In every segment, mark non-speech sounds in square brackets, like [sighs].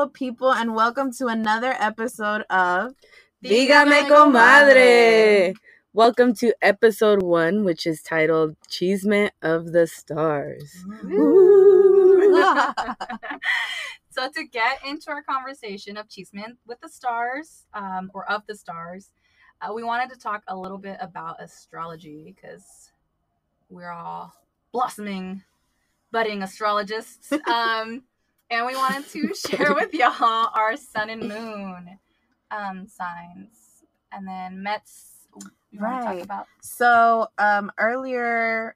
Hello, beautiful people, and welcome to another episode of Dígame comadre. Welcome to episode one, which is titled Chisme of the Stars. [laughs] so to get into our conversation of Chisme with the Stars, um, or of the stars, uh, we wanted to talk a little bit about astrology because we're all blossoming, budding astrologists. [laughs] Um, and we wanted to [laughs] share with y'all our sun and [laughs] moon um, signs. And then Mets, you want to talk Right. about? So, um, earlier,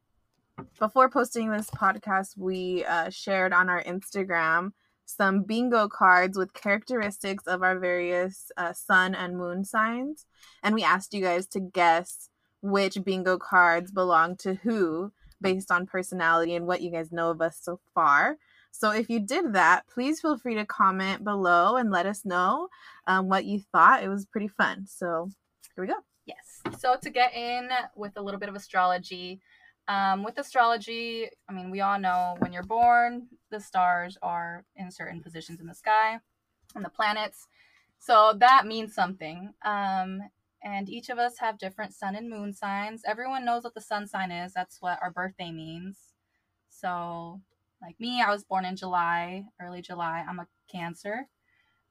before posting this podcast, we uh, shared on our Instagram some bingo cards with characteristics of our various uh, sun and moon signs. And we asked you guys to guess which bingo cards belong to who based on personality and what you guys know of us so far. So, if you did that, please feel free to comment below and let us know um, what you thought. It was pretty fun. So, here we go. Yes. So to get in with a little bit of astrology, um, with astrology, I mean, we all know when you're born, the stars are in certain positions in the sky and the planets. So that means something. Um, and each of us have different sun and moon signs. Everyone knows what the sun sign is. That's what our birthday means. So, like me, I was born in July, early July. I'm a Cancer.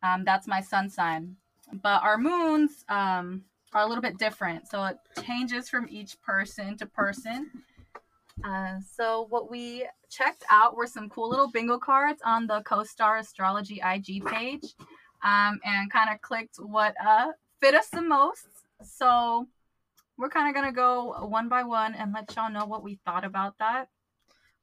Um, that's my sun sign. But our moons, um, are a little bit different. So it changes from each person to person. Uh, so what we checked out were some cool little bingo cards on the CoStar Astrology IG page, um, and kind of clicked what uh, fit us the most. So we're kind of gonna go one by one and let y'all know what we thought about that.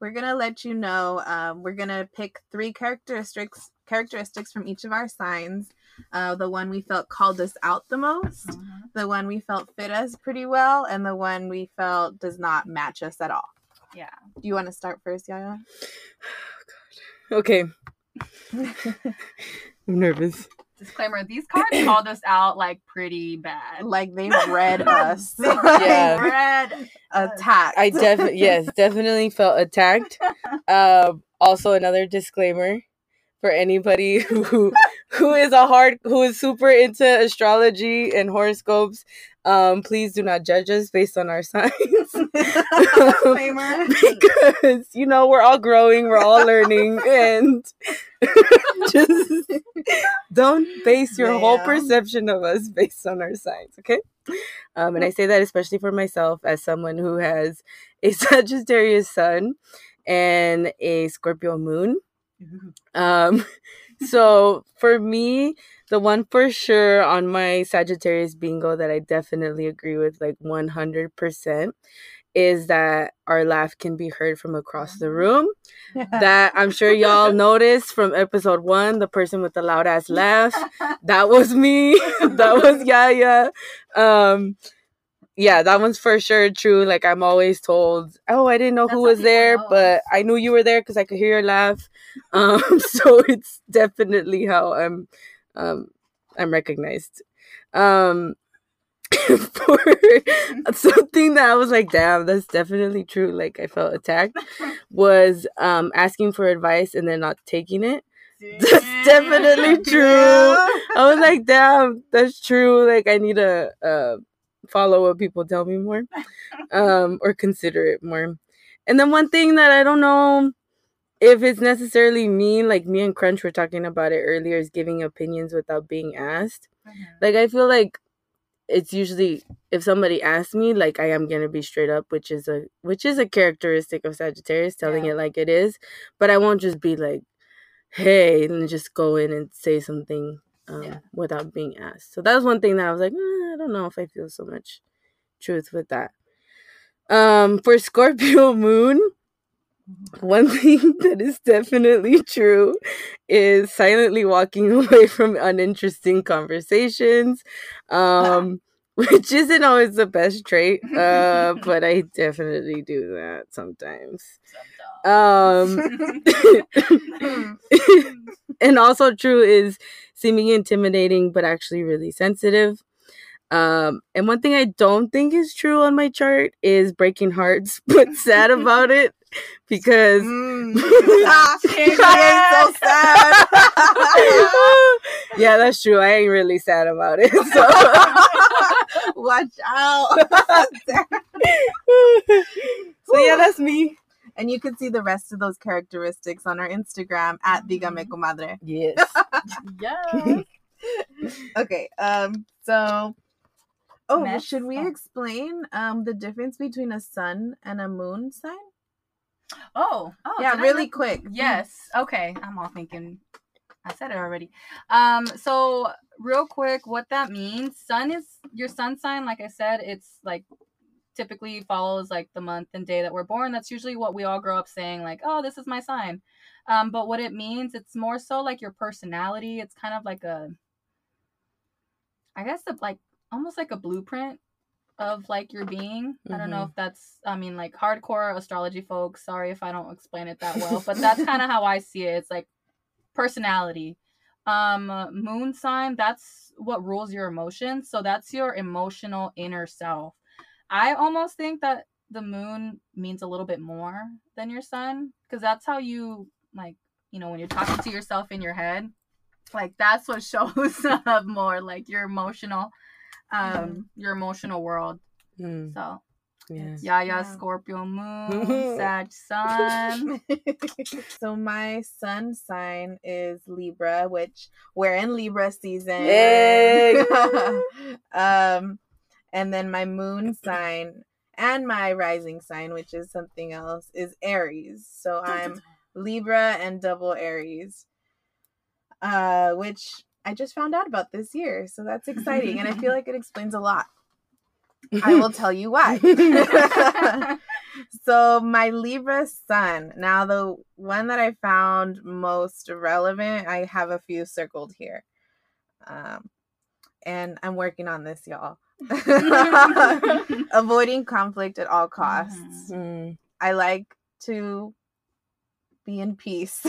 We're gonna let you know um, we're gonna pick three characteristics characteristics from each of our signs uh, the one we felt called us out the most the one we felt fit us pretty well and the one we felt does not match us at all Yeah. do you want to start first yaya [sighs] God. Okay, [laughs] [laughs] I'm nervous. Disclaimer: These cards called us out like pretty bad. like they read [laughs] us [laughs] Yeah. Read. attack I definitely, [laughs] yes, definitely felt attacked. Um, also, another disclaimer for anybody who who is a hard who is super into astrology and horoscopes. Um, please do not judge us based on our [laughs] signs. Because you know we're all growing, we're all learning, [laughs] and [laughs] just don't base your whole perception of us based on our signs, okay? Um, and I say that especially for myself as someone who has a Sagittarius sun and a Scorpio moon. Um, so for me, the one for sure on my Sagittarius bingo that I definitely agree with, like 100%, is that our laugh can be heard from across the room. That I'm sure y'all [laughs] noticed from episode one, the person with the loud ass laugh. [laughs] That was me. [laughs] that was Yaya. Um, yeah, that one's for sure true. Like I'm always told, oh, I didn't know That's who was there, know but. I knew you were there because I could hear your laugh. Um, [laughs] so it's definitely how I'm, um, I'm recognized. Um, [laughs] for something that I was like, damn, that's definitely true. Like I felt attacked was um asking for advice and then not taking it. [laughs] That's definitely true. I was like, damn, that's true. Like I need to uh follow what people tell me more. Um or consider it more. And then one thing that I don't know if it's necessarily mean, like me and Crunch were talking about it earlier, is giving opinions without being asked. Like I feel like it's usually if somebody asks me, like I am gonna be straight up, which is a which is a characteristic of Sagittarius, telling Yeah. it like it is. But I won't just be like, hey, and just go in and say something um, Yeah. without being asked. So that was one thing that I was like, "Eh, I don't know if I feel so much truth with that. Um, for Scorpio [laughs] Moon, one [laughs] thing that is definitely true is silently walking [laughs] away from uninteresting conversations. Um, [laughs] which isn't always the best trait, uh, but I definitely do that sometimes. Um, and also true is seeming intimidating but actually really sensitive. Um, and one thing I don't think is true on my chart is breaking hearts, but sad about it because Mm. [laughs] So [laughs] sad. yeah, that's true. I ain't really sad about it. [laughs] So. Watch out. so yeah, that's me. And you can see the rest of those characteristics on our Instagram at Dígame Comadre. Yes. yeah. Okay, um, so oh, Mess should we explain um the difference between a sun and a moon sign? Oh, oh yeah, really not- quick. Yes. Okay. I'm all thinking. I said it already. Um. So real quick, what that means? Sun is your sun sign. Like I said, it's like typically follows like the month and day that we're born. That's usually what we all grow up saying. Like, oh, this is my sign. Um. But what it means, it's more so like your personality. It's kind of like a. I guess the like almost like a blueprint of like your being. I don't know Mhm. if that's I mean like hardcore astrology folks. Sorry if I don't explain it that well, but that's kind of how I see it. It's like personality. Um moon sign, that's what rules your emotions. So that's your emotional inner self. I almost think that the moon means a little bit more than your sun because that's how you like, you know, when you're talking to yourself in your head, like that's what [laughs] shows up more like your emotional um your emotional world. Mm, So yeah. yeah, yeah, Yeah. Scorpio moon, [laughs] Sag sun. [laughs] so my sun sign is Libra, which we're in Libra season. Yay! [laughs] um, and then my moon sign and my rising sign, which is something else, is Aries. So I'm Libra and double Aries, uh, which I just found out about this year. So that's exciting, and I feel [laughs] like it explains a lot. I will tell you why. [laughs] [laughs] so my Libra sun. Now the one that I found most relevant, I have a few circled here. Um and I'm working on this, y'all. Avoiding conflict at all costs. Mm, I like to be in peace.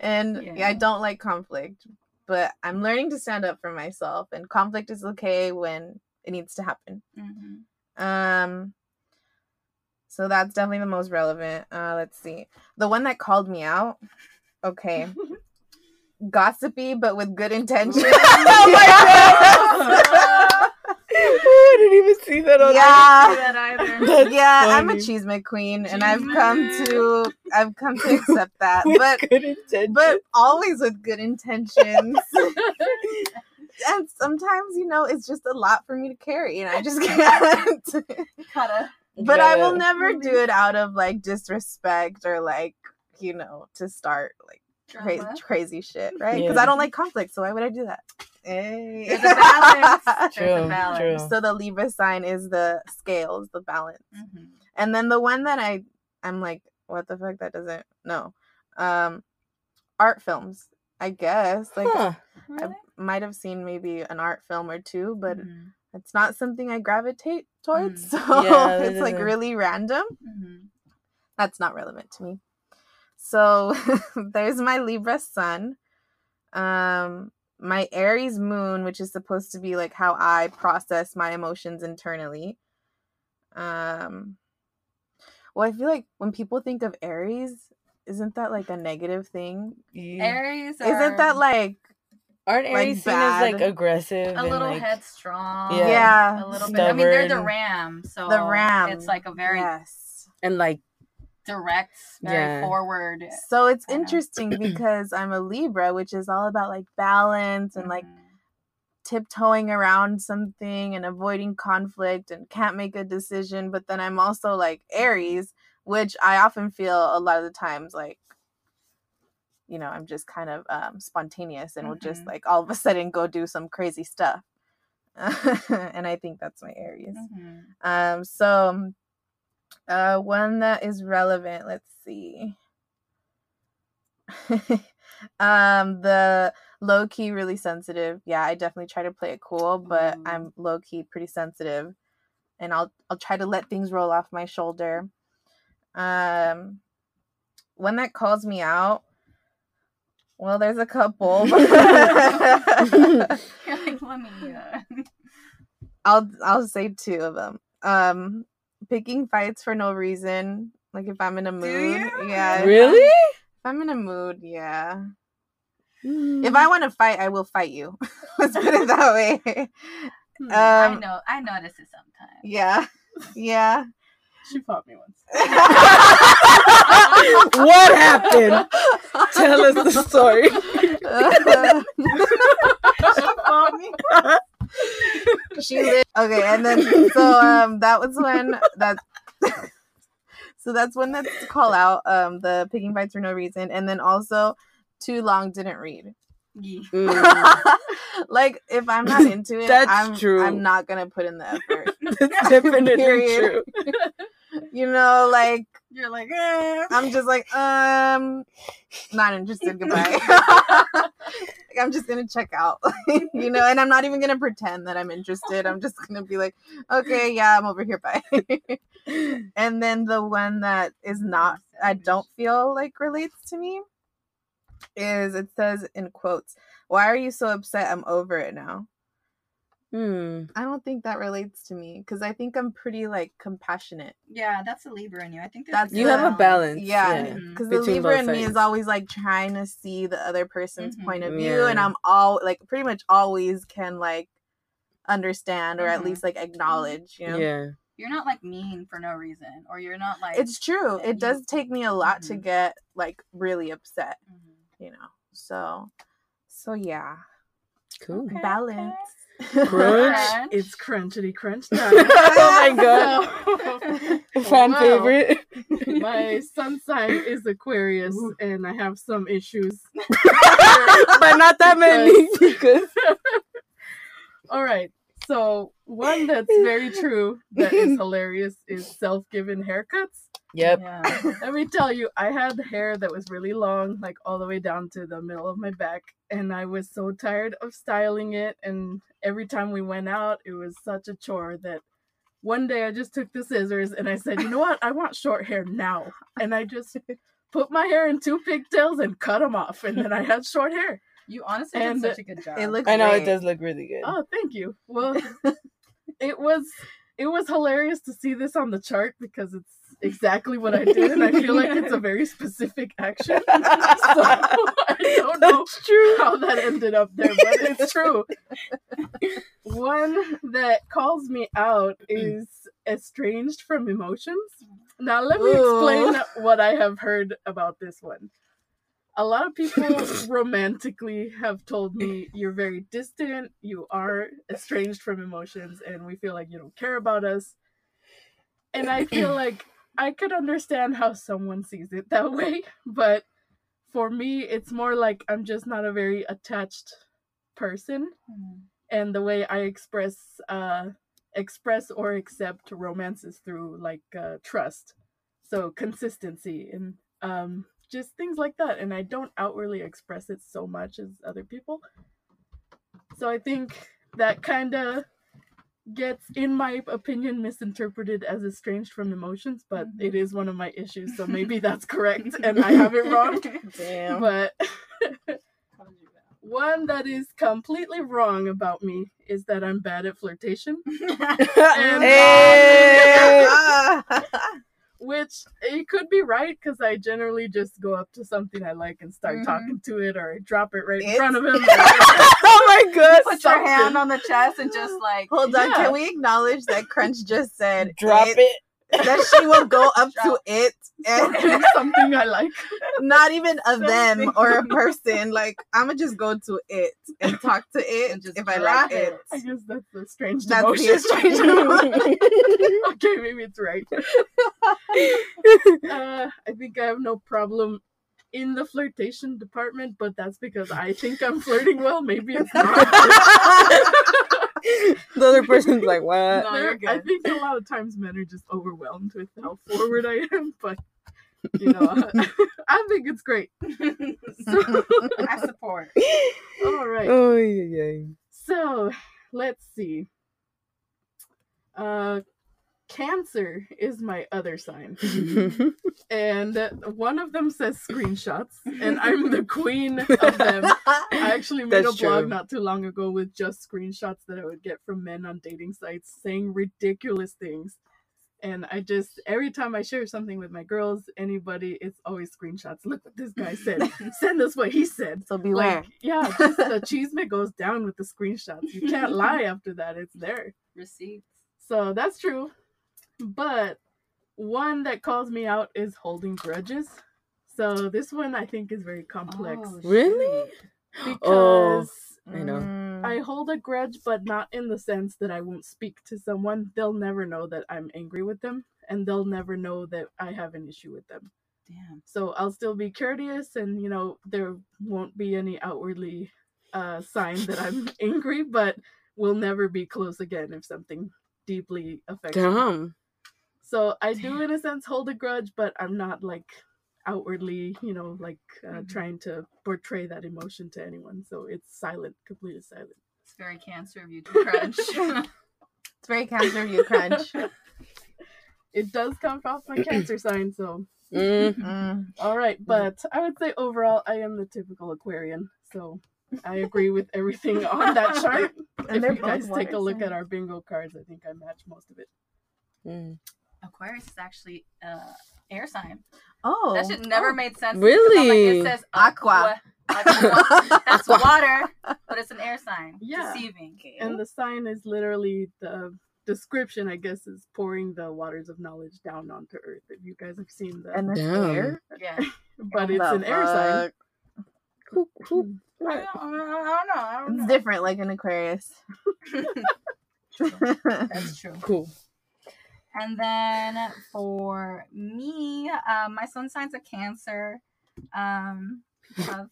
and yeah, I don't like conflict, but I'm learning to stand up for myself and conflict is okay when it needs to happen. Mhm. Um so that's definitely the most relevant. Uh let's see. The one that called me out. Okay. [laughs] Gossipy but with good intention. [laughs] Oh my [laughs] God. I didn't even see that on Yeah. that either. [laughs] That's yeah, I'm a funny. cheese queen and I've come to I've come to accept that. [laughs] With but good intention. but always with good intentions. [laughs] and sometimes, you know, it's just a lot for me to carry and I just can't. Gotta. but I will never mm-hmm. do it out of like disrespect or like, you know, to start like crazy crazy shit, right? Because Yeah. I don't like conflict, so why would I do that? Hey. There's a balance. [laughs] There's True, a balance. true. so the Libra sign is the scales, the balance. Mhm. And then the one that I I'm like, what the fuck? That doesn't no. Um art films, I guess. Like Huh. Really? might have seen maybe an art film or two, but Mhm. it's not something I gravitate towards. Mm. [laughs] So Yeah, [laughs] it's like doesn't- really random. Mhm. That's not relevant to me. So there's my Libra sun. Um my Aries moon, which is supposed to be like how I process my emotions internally. Um well, I feel like when people think of Aries, isn't that like a negative thing? Yeah. Aries are Isn't that like Aren't like, Aries seen as like bad? aggressive a and little like headstrong? Yeah. Yeah. A little bit. I mean, they're the ram, so the ram? It's like a very yes. and like direct, very Yeah. forward. So it's I know. interesting [clears throat] because I'm a Libra, which is all about like balance and like Mhm. tiptoeing around something and avoiding conflict and can't make a decision. But then I'm also like Aries, which I often feel a lot of the times like, you know, I'm just kind of um, spontaneous and will just Mhm. like all of a sudden go do some crazy stuff. [laughs] and I think that's my Aries. Mhm. Um, so uh one that is relevant, let's see. [laughs] um the low key really sensitive. Yeah, I definitely try to play it cool, but Ooh. I'm low key pretty sensitive. And I'll I'll try to let things roll off my shoulder. Um one that calls me out. Well, there's a couple. You're [laughs] like, [laughs] let me. Uh... I'll I'll say two of them. Um, picking fights for no reason. Like if I'm in a mood, you? yeah. if really? I'm- If I'm in a mood, yeah. If I want to fight, I will fight you. [laughs] Let's put it that way. Hmm, I Um, know. I notice it sometimes. Yeah. Yeah. She fought me once. [laughs] what happened? Tell us the story. [laughs] she lived okay and then so um that was when that [laughs] so that's when that's call out um the picking fights for no reason and then also too long didn't read Yeah. Mm, [laughs] like if i'm not into it That's i'm true. i'm not gonna put in the effort [laughs] that's definitely true. you know like You're like, eh. i'm just like um not interested [laughs] goodbye. Like, i'm just gonna check out [laughs] you know and i'm not even gonna pretend that i'm interested. I'm just gonna be like okay yeah i'm over here bye. [laughs] And then the one that is not i don't feel like relates to me is it says in quotes why are you so upset? I'm over it now Hmm. i don't think that relates to me because i think i'm pretty like compassionate yeah, that's a Libra in you. I think That's there's You have a balance. yeah Yeah. Mhm. because the Between libra both in me is always like trying to see the other person's Mhm. point of view and i'm all like pretty much always can like understand or at Mhm. least like acknowledge you know Yeah. You're not like mean for no reason, or you're not like. it's true it you- does take me a lot to Mhm. get like really upset Mhm. you know so so yeah Cool. Okay, balance Crunch. Crunch. It's crunchity crunch [laughs] time. oh my god. So, [laughs] Fan well, favorite. My sun sign is Aquarius, and I have some issues. [laughs] but not that many because All right. So one that's very true that is hilarious is self-given haircuts. Yep. Yeah. Let me tell you, I had hair that was really long, like all the way down to the middle of my back, and I was so tired of styling it. And every time we went out, it was such a chore that one day I just took the scissors and I said, you know what? I want short hair now. And I just [laughs] put my hair in two pigtails and cut them off, and then I had short hair. You honestly And did such a good job. it looks I know great. it does look really good. Oh, thank you. [laughs] Well, it was it was hilarious to see this on the chart because it's exactly what I did, and I feel like it's a [laughs] very specific action. [laughs] [laughs] so I don't know That's true. how that ended up there, but it's true. One that calls me out is estranged from emotions. Now, let me explain what I have heard about this one. A lot of people romantically have told me you're very distant, you are estranged from emotions, and we feel like you don't care about us. And I feel like I could understand how someone sees it that [laughs] way, but for me, it's more like I'm just not a very attached person Mhm. and the way I express uh express or accept romance is through like uh trust. So consistency and um just things like that and I don't outwardly express it so much as other people. So I think that kind of gets in my opinion misinterpreted as estranged from emotions, but Mhm. it is one of my issues, so maybe that's correct [laughs] and I have it wrong. Damn. But [laughs] one that is completely wrong about me is that I'm bad at flirtation, [laughs] Hey. Which it could be right because I generally just go up to something I like and start Mhm. talking to it or I drop it right in It's- front of him. [laughs] [laughs] oh my god. Put your hand on the chest and just like. Hold on, Yeah. can we acknowledge that Crunch just said Drop it. That she will go [laughs] up to it and something, [laughs] something I like. not even a them or a person. Like I'ma just go to it and talk to [laughs] it And just if I like it. it. I guess that's the strange That's emotion. the emotion. okay, maybe it's right. Uh, I think I have no problem in the flirtation department, but that's because I think I'm flirting well. Maybe it's not. [laughs] the other person's like, what? No, There- you're I think a lot of times men are just overwhelmed with how forward I am, but you know, [laughs] I think it's great. [laughs] I support. All right, Oh yeah, so let's see. Uh, Cancer is my other sign, [laughs] and one of them says screenshots, and [laughs] I'm the queen of them. I [laughs] actually made That's a blog true. not too long ago with just screenshots that I would get from men on dating sites saying ridiculous things. And I just every time I share something with my girls, anybody, it's always screenshots. Look what this guy said. Send us what he said. So beware. Like, yeah, just the achievement goes down with the screenshots. You can't lie after that. It's there. Receipts. So that's true. But one that calls me out is holding grudges. So this one I think is very complex Oh, Really? shoot. Oh. because I know. Mm. I hold a grudge, but not in the sense that I won't speak to someone. They'll never know that I'm angry with them, and they'll never know that I have an issue with them. Damn. So I'll still be courteous, and you know there won't be any outwardly uh, sign that I'm [laughs] angry, but we'll never be close again if something deeply affects me. So I do, in a sense, hold a grudge, but I'm not like outwardly, you know, like uh, Mhm. trying to portray that emotion to anyone. So it's silent, completely silent. It's very cancer of you to crunch. [laughs] It's very cancer of you, crunch. [laughs] It does come off my cancer [clears throat] sign, so Mm. Mm. all right. But I would say overall, I am the typical Aquarian. So I agree with everything on that [laughs] chart. And if you guys take a look at our bingo cards, I think I match most of it. Mm. Aquarius is actually uh air sign. Oh. That shit never made sense. to me 'cause I'm Really? Like, it says Aqua. Aqua. [laughs] That's water, but it's an air sign. [laughs] Yeah. Deceiving. And the sign is literally the description, I guess, is pouring the waters of knowledge down onto Earth. If you guys have seen that, And the air. Yeah. [laughs] but The it's an air sign. fuck? Who- who- I don't, I don't know. I don't It's know. different, like an Aquarius. That's true. Cool. And then for me, um, my sun sign's a Cancer. Um, have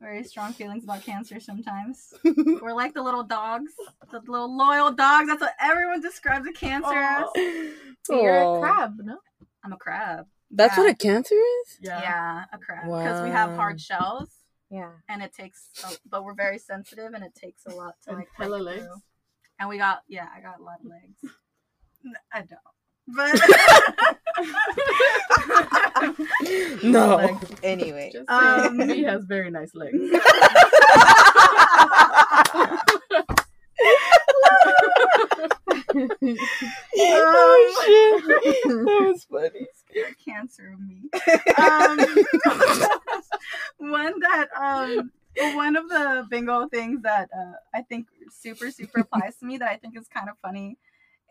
very strong feelings about Cancer sometimes. [laughs] We're like the little dogs, the little loyal dogs. That's what everyone describes a Cancer as. So you're a crab, no? I'm a crab. That's Yeah. what a cancer is? Yeah. Yeah, a crab. Because we have hard shells, Yeah. and it takes, a, but we're very sensitive, and it takes a lot to And like hella break legs. through. And we got, yeah, I got a lot of legs. N- I don't. But [laughs] No. [laughs] Like, anyway. Um, [laughs] he has very nice legs. oh shit. That was funny. You're cancer of me. Um, one that um one of the bingo things that uh, I think super super applies to me that I think is kind of funny,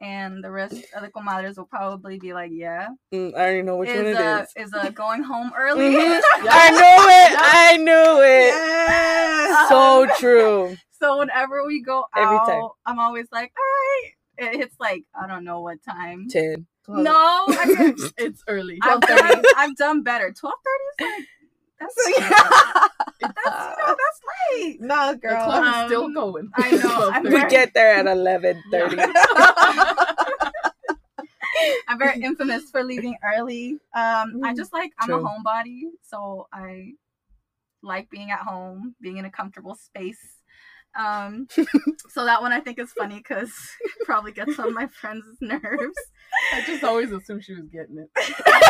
and the rest of the comadres will probably be like, yeah, Mm, I already know which one is it uh, is. is uh, going home [laughs] early. Mhm. [laughs] I knew it. I knew it. Yes. So [laughs] true. so whenever we go Every out, time. I'm always like, all right. It hits like I don't know what time. Ten. 12. No, I mean, it's early. I've done, I've done better. Twelve thirty is like that's yeah. [laughs] that's you know that's late. no, The girl. club is um, still going. I know, [laughs] I'm We very- get there at eleven thirty. [laughs] I'm very infamous for leaving early. Um, I Mm, just like I'm true. a homebody, so I like being at home, being in a comfortable space. Um, [laughs] so that one I think is funny because it probably gets on my friends' [laughs] nerves. I just always assumed she was getting it. [laughs]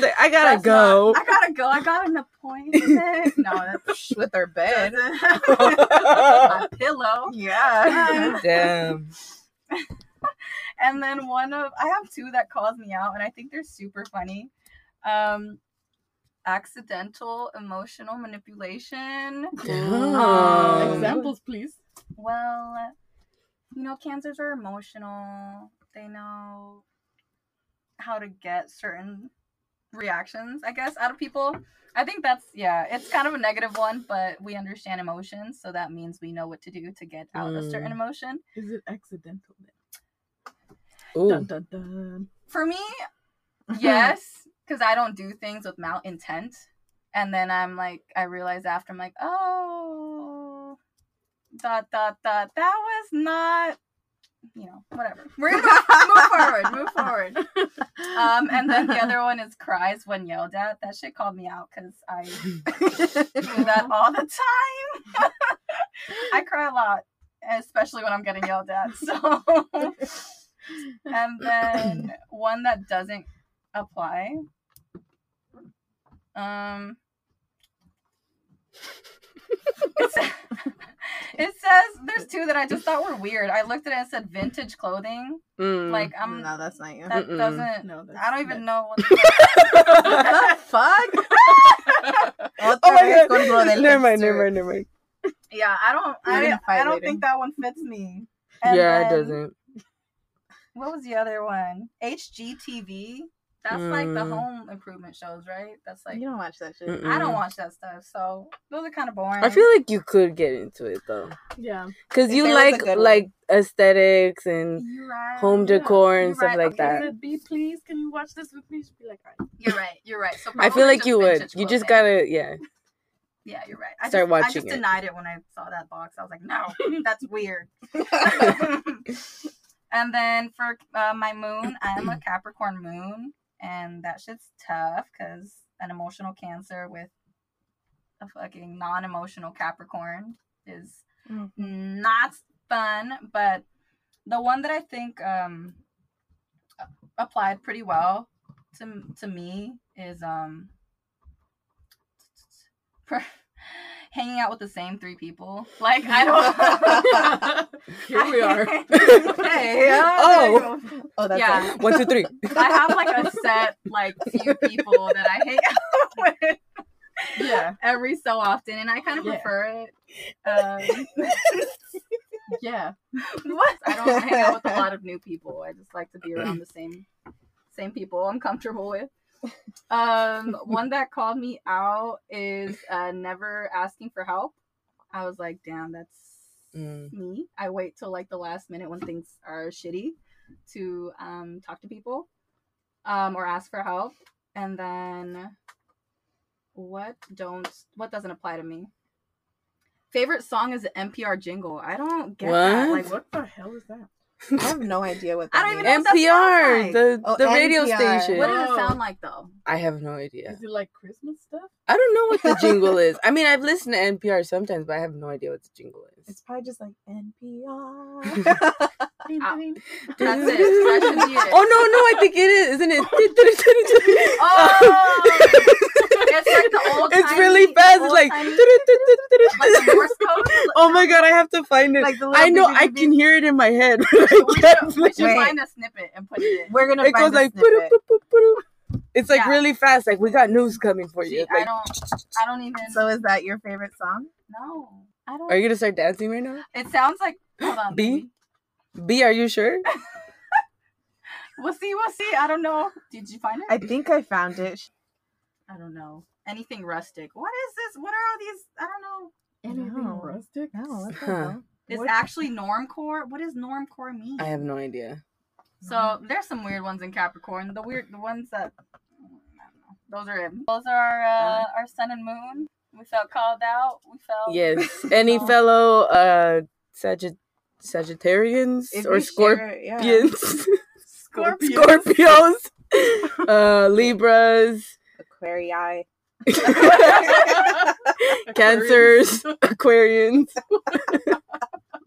Like, I gotta That's go. not- I gotta go. I got an appointment. No, that's with her bed. my pillow. Yeah. Damn. and then one of I have two that calls me out, and I think they're super funny. Um, accidental emotional manipulation. Um, Examples, please. Well, you know, cancers are emotional. They know how to get certain reactions, I guess, out of people. I think that's yeah, it's kind of a negative one, but we understand emotions, so that means we know what to do to get out a certain Mm. emotion. Is it accidental then? Dun, dun, dun. For me, yes, because I don't do things with mal intent. And then I'm like, I realize after I'm like, oh, dot dot dot. That was not, you know, whatever. We're gonna move, move forward, move forward. [laughs] Um, and then the other one is cries when yelled at. That shit called me out because I do that all the time. [laughs] I cry a lot, especially when I'm getting yelled at. So, [laughs] and then one that doesn't apply. Um, it's, [laughs] It says there's two that I just thought were weird. I looked at it and it said vintage clothing. Mm. Like I'm no, that's not you. that Mm-mm. doesn't. No, that's I don't even not- know what. [laughs] The, fuck? [laughs] Oh my god. con lo Never mind, never mind, never mind. yeah, I don't. I, gonna I don't later. think that one fits me. And yeah, it doesn't. What was the other one? HGTV. That's like the Mm. home improvement shows, right? That's like you don't watch that shit. Mm-mm. I don't Mm. watch that stuff, so those are kind of boring. I feel like you could get into it though, Yeah. because you there was a like like aesthetics and right. home Yeah, decor and stuff right, like okay. that. Said, B, please, can you watch this with me? She'd be like, all right. You're right. You're right. So I feel like you would. You just gotta, yeah. [laughs] Yeah, you're right. I start just, I just it. denied it when I saw that box. I was like, no, [laughs] that's weird. [laughs] and then for uh, my moon, I am a Capricorn moon, and that shit's tough because an emotional Cancer with a fucking non-emotional Capricorn is Mhm. not fun. But the one that I think um applied pretty well to to me is um [laughs] hanging out with the same three people. Like I don't. [laughs] Here we are. [laughs] hey, uh, Oh. there you go. oh, that's Yeah. it. One, two, three. [laughs] I have like a set like few people that I hang out with yeah. every so often, and I kind of Yeah. prefer it. Um, Yeah. what? I don't hang out with a lot of new people. I just like to be around the same same people I'm comfortable with. Um, [laughs] one that called me out is uh, never asking for help. I was like, damn, that's Mm. me. I wait till like the last minute when things are shitty to um, talk to people um, or ask for help. And then what don't what doesn't apply to me? Favorite song is the NPR jingle. I don't get that. Like What the hell is that? I have no idea what I don't even means. know what that NPR, like. the Oh, the radio station. What does it Oh. sound like though? I have no idea. Is it like Christmas stuff? I don't know what the jingle is. I [laughs] mean, I've listened to NPR sometimes, but I have no idea what the jingle is. It's probably just like NPR. [laughs] Ding, Ah. ding. That's it. That should be it. Oh no, no, I think it is, isn't it? [laughs] Oh, it's like the old. It's really fast. It's like, [laughs] like the Morse code. [laughs] oh my god, I have to find it. Like I know I can hear it in my head. [laughs] We should, can't we should find a snippet and put it in. We're gonna It find goes the like, it's like Yeah. really fast. Like we got news coming for See, you. I don't. I don't even. So is that your favorite song? no, I don't. are you gonna start dancing right now? It sounds like. Hold on. B? B, are you sure? We'll see. We'll see. I don't know. Did you find it? I think I found it. I don't know. Anything rustic. What is this? What are all these? I don't know. Anything No. rustic? No, [laughs] what the Huh. hell? It's What? actually normcore. What does normcore mean? I have no idea. So there's some weird ones in Capricorn. The weird, the ones that I don't know. Those are it. Those are uh, our sun and moon. We felt called out. We felt Yes. [laughs] Any Oh. fellow uh Sagitt- Sagittarians If or you share yeah. Scorpions, [laughs] Scorpio. Scorpios, uh Libras, Aquarii. [laughs] Cancers, Aquarians,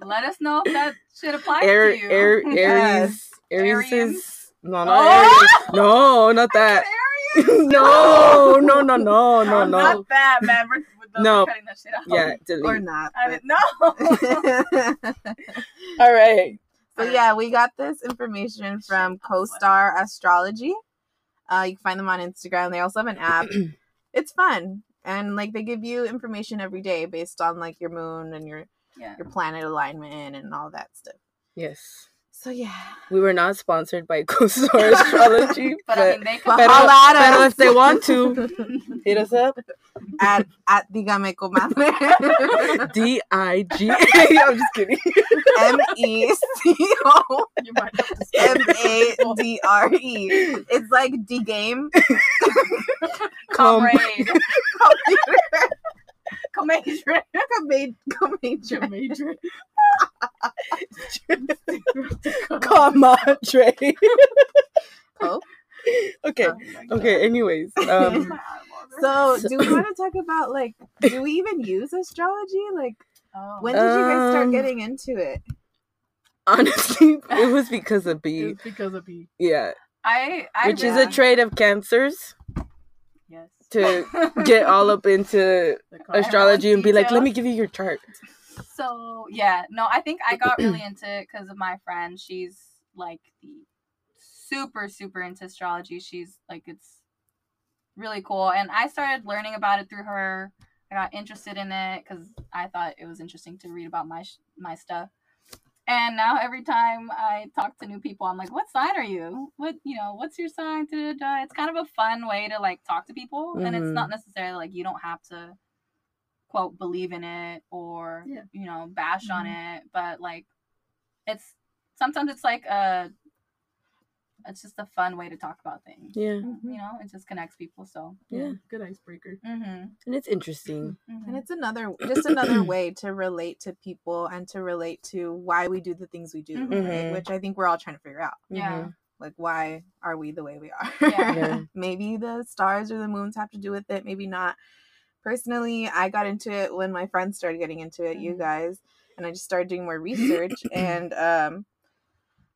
Let us know if that should apply Air, to you. Air, Yes. Aries, Aries. Arians. No, not Oh! Aries. No, not that. [laughs] no, no, no, no, no, no. Not that, man. We're, we're No. cutting that shit out. Yeah, or delete. not. I didn't know. but- [laughs] All right. So yeah, we got this information from CoStar Astrology. Uh, you can find them on Instagram. They also have an app. [clears throat] it's fun, and like they give you information every day based on like your moon and your yeah. your planet alignment and all that stuff. Yes. So yeah, We were not sponsored by [laughs] CoStar [laughs] Astrology, But, I mean, they but could. Pero- holla at pero us. if they want to, [laughs] hit us up. at at Digame Comadre. D I G A. I'm just kidding. M E C O You might have to M start A D R E. It's like D game. Com- Comrade. Comrade. Comad- Comadre. Major. Comadre. Oh. Okay. Oh my God. Okay. Anyways, [laughs] um, So, So- do we want to talk about like, do we even use astrology? Like, Oh. when did you guys start Um, getting into it? honestly, it was because of B. It's because of B. Yeah, I, I which is a trait of cancers Yes. to get [laughs] all up into astrology and be like, "Let me give you your chart." so yeah, no, I think I got really [clears throat] into it because of my friend. She's like the super super into astrology. She's like it's really cool, and I started learning about it through her. I got interested in it because I thought it was interesting to read about my my stuff. And now every time I talk to new people, I'm like, "What sign are you? What you know? What's your sign?" It's kind of a fun way to like talk to people, and it's not necessarily like you don't have to quote believe in it or Yeah. you know bash on Mhm. it, but like it's sometimes it's like a it's just a fun way to talk about things. Yeah. You know, it just connects people. So, Yeah. Good icebreaker. mm-hmm. And it's interesting. and it's another just another way to relate to people and to relate to why we do the things we do right? which i think we're all trying to figure out yeah, Mhm. like why are we the way we are Yeah. [laughs] Yeah. maybe the stars or the moons have to do with it maybe not personally i got into it when my friends started getting into it you guys and i just started doing more research [clears throat] and um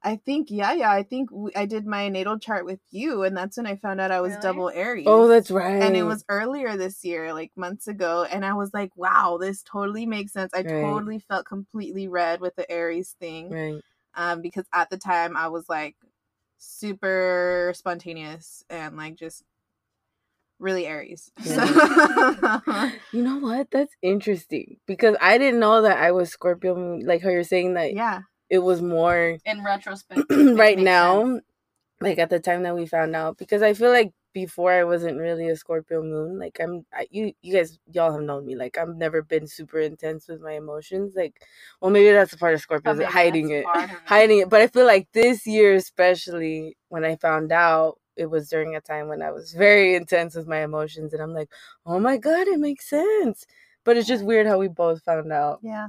i think yeah yeah i think we, i did my natal chart with you and that's when i found out i was Really? double aries Oh, that's right. and it was earlier this year like months ago and i was like wow this totally makes sense i Right. totally felt completely read with the aries thing right. um because at the time i was like super spontaneous and like just really aries [laughs] Yeah. [laughs] You know what? That's interesting because I didn't know that I was Scorpio moon. Like how you're saying that yeah it was more in retrospect, [clears throat] right now, sense. like at the time that we found out. Because I feel like before I wasn't really a Scorpio moon. Like I'm, I, you, you guys, y'all have known me. Like I've never been super intense with my emotions. Like, well, maybe that's a part of Scorpio, But maybe hiding it, it. hiding it. But I feel like this year, especially when I found out, it was during a time when I was very intense with my emotions, and I'm like, oh my god, it makes sense. But it's just weird how we both found out Yeah.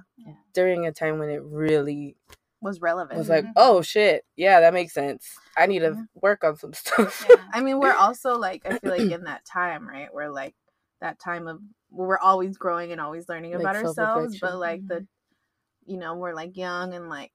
during a time when it really Was relevant. was like, Mhm. oh shit, yeah, that makes sense. I need to Yeah. work on some [laughs] stuff. Yeah. I mean, we're also like, I feel like [clears throat] in that time, right? We're like that time of we're always growing and always learning Like about ourselves, but like the, you know, we're like young and like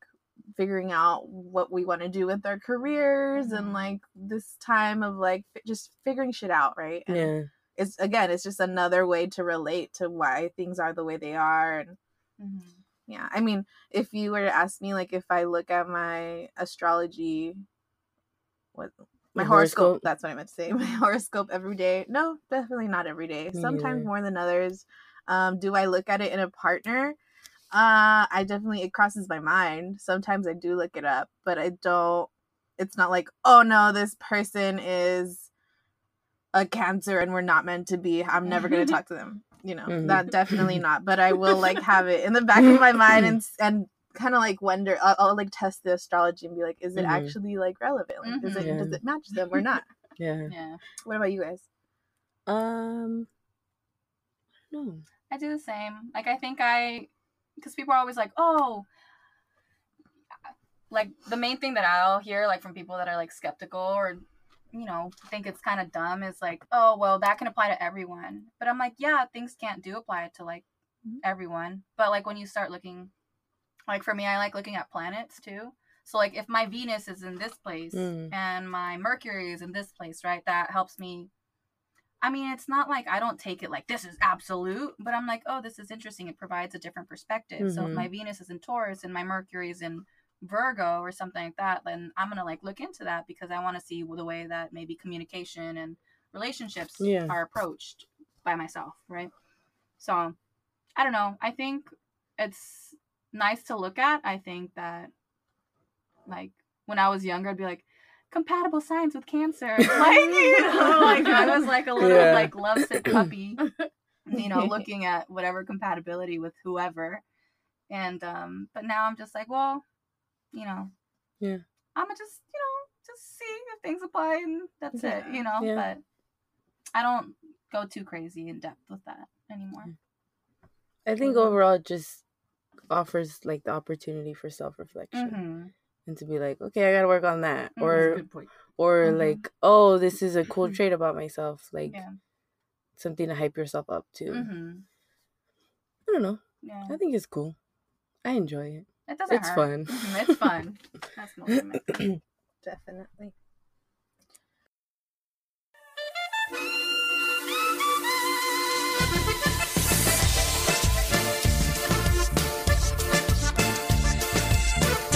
figuring out what we want to do with our careers and Mhm. like this time of like fi- just figuring shit out, right? And Yeah. it's again, it's just another way to relate to why things are the way they are and Mhm. Yeah i mean if you were to ask me like if i look at my astrology what my horoscope, horoscope? that's what i meant to say [laughs] my horoscope every day no definitely not every day Me sometimes more than others um do i look at it in a partner? Uh i definitely it crosses my mind sometimes i do look it up but i don't it's not like oh no this person is a cancer and we're not meant to be i'm never going [laughs] to talk to them you know Mhm. that definitely [laughs] not but i will like have it in the back of my mind and [laughs] and kind of like wonder I'll, I'll like test the astrology and be like is it Mhm. actually like relevant like does it Mhm. does it match them or [laughs] not Yeah. Yeah. what about you guys Um. No. I do the same. Like I think I, because people are always like, oh, like the main thing that I'll hear like from people that are like skeptical or, you know, think it's kind of dumb is like, oh, well, that can apply to everyone. But I'm like, yeah, things can't do apply to like Mhm. everyone. But like when you start looking, like for me, I like looking at planets too. So like if my Venus is in this place Mm. and my Mercury is in this place, right? That helps me I mean, it's not like I don't take it like this is absolute, but I'm like, oh, this is interesting. It provides a different perspective. So if my Venus is in Taurus and my Mercury is in Virgo or something like that, then I'm gonna like look into that because I want to see the way that maybe communication and relationships Yeah. are approached by myself, right? So I don't know. I think it's nice to look at. I think that like when I was younger, I'd be like, compatible signs with cancer. [laughs] Like, you know, like I was like a little Yeah. like lovesick puppy, you know, [laughs] looking at whatever compatibility with whoever. And um, but now I'm just like, well, you know, Yeah. I'ma just, you know, just see if things apply and that's it, you know. Yeah. But I don't go too crazy in depth with that anymore. I think overall it just offers like the opportunity for self reflection Mm-hmm. and to be like, okay, I gotta work on that, a or or Mhm. like, oh, this is a cool [clears throat] trait about myself, like Yeah. something to hype yourself up to. Mm-hmm. I don't know. Yeah. I think it's cool. I enjoy it. It doesn't it's hurt. fun. [laughs] It's fun. That's ultimate. [clears throat] Definitely.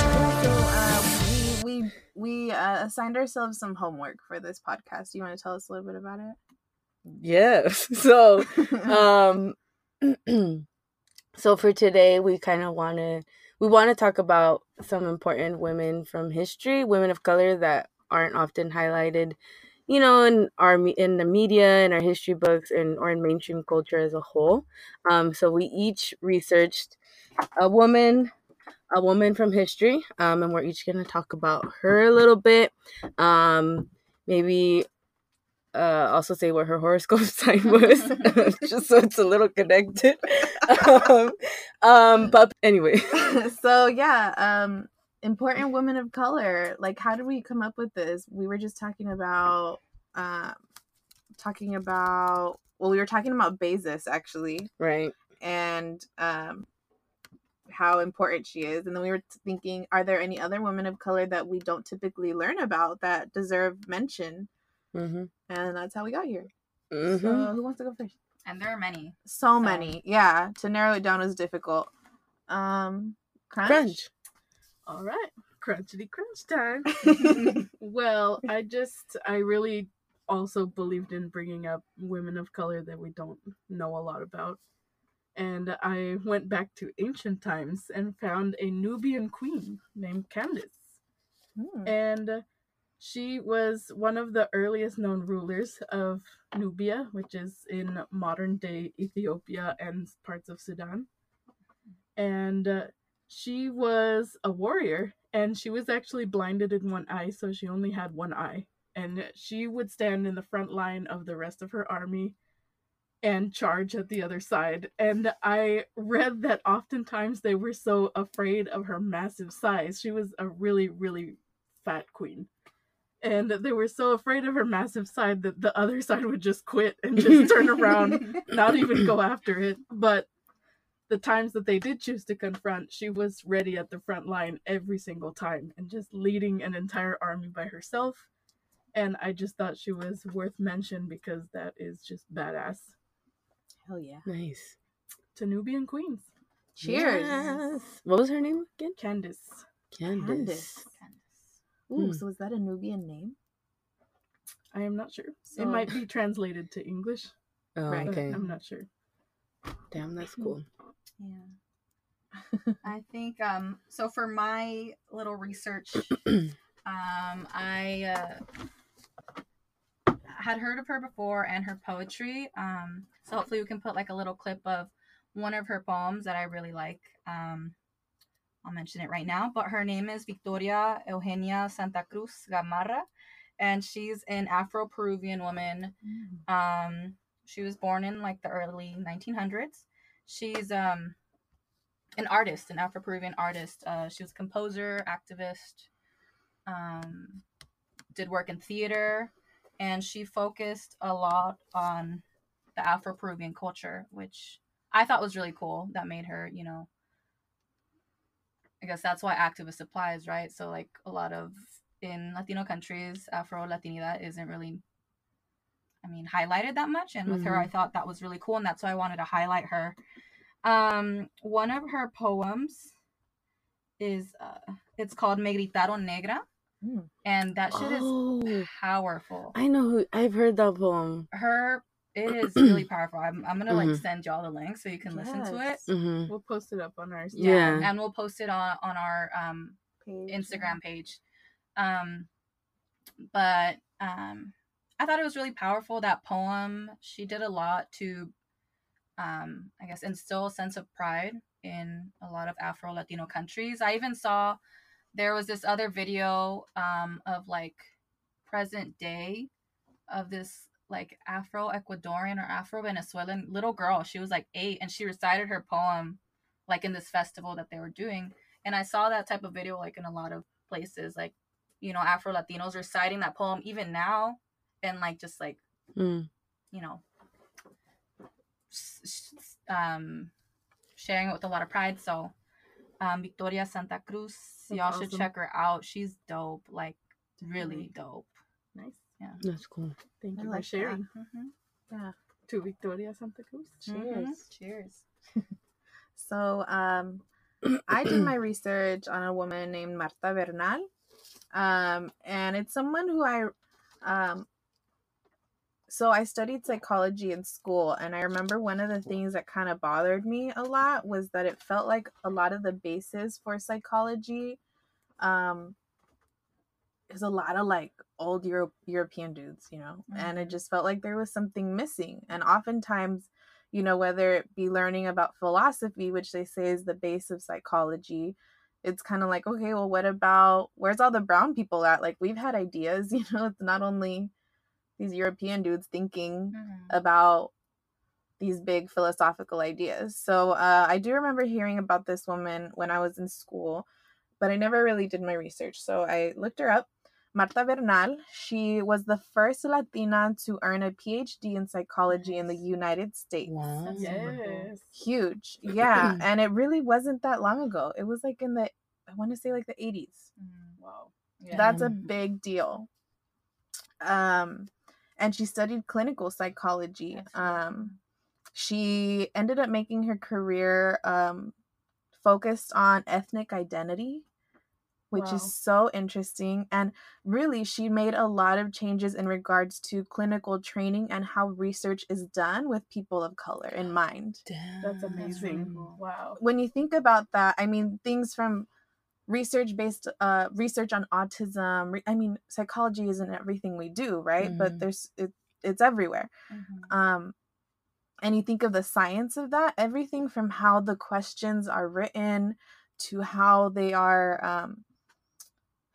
Uh, we we uh, assigned ourselves some homework for this podcast. Do you want to tell us a little bit about it? Yes. [laughs] So, [laughs] um [clears throat] so for today we kind of want to we want to talk about some important women from history, women of color that aren't often highlighted, you know, in our in the media, in our history books, and or in mainstream culture as a whole. Um, so we each researched a woman, a woman from history, um, and we're each gonna talk about her a little bit. Um, maybe uh, also say what her horoscope [laughs] sign was, [laughs] just so it's a little connected. um, um, but anyway, [laughs] so yeah, um, important women of color. Like, how did we come up with this? We were just talking about, um, talking about. Well, we were talking about Bezos actually, right? and um, how important she is. And then we were thinking, are there any other women of color that we don't typically learn about that deserve mention? Mm-hmm. And that's how we got here. Mm-hmm. So who wants to go first? And there are many. So many. Yeah. To narrow it down is difficult. Um crunch. Crunch. All right, crunchity crunch time. [laughs] well, I just I really also believed in bringing up women of color that we don't know a lot about. And I went back to ancient times and found a Nubian queen named Candace. Hmm. And she was one of the earliest known rulers of Nubia, which is in modern day Ethiopia and parts of Sudan. And uh, she was a warrior, and she was actually blinded in one eye, so she only had one eye. And she would stand in the front line of the rest of her army and charge at the other side. And I read that oftentimes they were so afraid of her massive size. She was a really, really fat queen and they were so afraid of her massive side that the other side would just quit and [laughs] just turn around, not even go [laughs] after it. But the times that they did choose to confront, she was ready at the front line every single time and just leading an entire army by herself. And I just thought she was worth mention because that is just badass. Hell yeah. Nice. To Nubian queens, Cheers. Yes. What was her name again? Candace. Candace. Candace. Ooh, Hmm. so is that a Nubian name? I am not sure. So- it might be translated to English, Oh, Right. okay. I'm not sure. Damn, that's cool. [laughs] Yeah. [laughs] I think um so for my little research [clears throat] um I uh, had heard of her before and her poetry. Um so hopefully we can put like a little clip of one of her poems that I really like. Um I'll mention it right now, but her name is Victoria Eugenia Santa Cruz Gamarra and she's an Afro-Peruvian woman um, she was born in like the early 1900s. She's um an artist, an Afro-Peruvian artist. Uh, she was a composer, activist, um, did work in theater, and she focused a lot on the Afro-Peruvian culture, which I thought was really cool. That made her, you know, I guess that's why activist applies, right? So like a lot of in Latino countries, Afro Latinidad isn't really I mean, highlighted that much. And with her, I thought that was really cool, and that's why I wanted to highlight her. Um, one of her poems is uh, it's called Me gritaron negra, Mm. and that shit is Oh, powerful. I know who. I've heard that poem. Her it is really [clears throat] powerful. I'm, I'm gonna like Mhm. send y'all the link so you can listen to it. Mm-hmm. We'll post it up on our Yeah. and we'll post it on on our um Page, Instagram page. Um, but um, I thought it was really powerful. That poem, she did a lot to, um, I guess, instill a sense of pride in a lot of Afro Latino countries. I even saw there was this other video um, of like present day of this like Afro Ecuadorian or Afro Venezuelan little girl. She was like eight and she recited her poem like in this festival that they were doing. And I saw that type of video like in a lot of places, like, you know, Afro Latinos reciting that poem even now and like just like, Mm. you know, um, sharing it with a lot of pride. So, um, Victoria Santa Cruz, That's y'all should check her out. She's dope, like really dope. Nice. That's cool. Thank I you like for sharing. Mm-hmm. To Victoria Santa Cruz. Cheers. Cheers. [laughs] So, um, I did my research on a woman named Marta Bernal. Um, and it's someone who I, um, so I studied psychology in school, and I remember one of the things that kind of bothered me a lot was that it felt like a lot of the basis for psychology, um, is a lot of like old Euro- European dudes, you know, and it Mhm. just felt like there was something missing. And oftentimes, you know, whether it be learning about philosophy, which they say is the base of psychology, it's kind of like, okay, well, what about where's all the brown people at? Like, we've had ideas, [laughs] you know, it's not only these European dudes thinking Mhm. about these big philosophical ideas. So uh, I do remember hearing about this woman when I was in school, but I never really did my research. So I looked her up. Marta Bernal, she was the first Latina to earn a PhD in psychology in the United States. Wow. That's super. Yes. Huge. Yeah. [clears throat] and it really wasn't that long ago. It was like in the, I want to say like the 80s. Mhm. Wow. Yeah. That's a Mhm. big deal. Um, and she studied clinical psychology. Um, she ended up making her career um, focused on ethnic identity, which Wow. is so interesting. And really, she made a lot of changes in regards to clinical training and how research is done with people of color in mind Damn. That's really amazing. cool. Wow. when you think about that, I mean, things from research based uh research on autism re- i mean psychology isn't everything we do right but Mhm. there's it, it's everywhere Mhm. um and you think of the science of that everything from how the questions are written to how they are um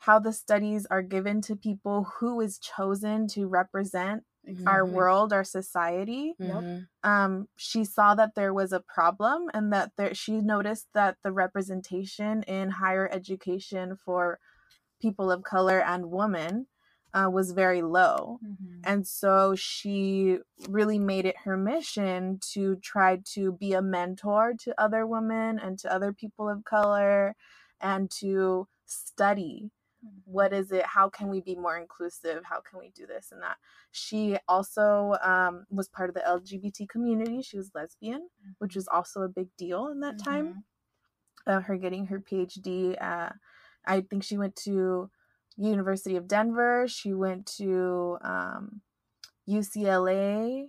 how the studies are given to people who is chosen to represent our world our society Yep. Mhm. um, she saw that there was a problem and that there, she noticed that the representation in higher education for people of color and women uh, was very low. Mhm. And so she really made it her mission to try to be a mentor to other women and to other people of color and to study. What is it? How can we be more inclusive? How can we do this and that? She also um, was part of the lgbt community. She was lesbian which was also a big deal in that time. Uh, her getting her phd uh, i think she went to university of denver. She went to um, ucla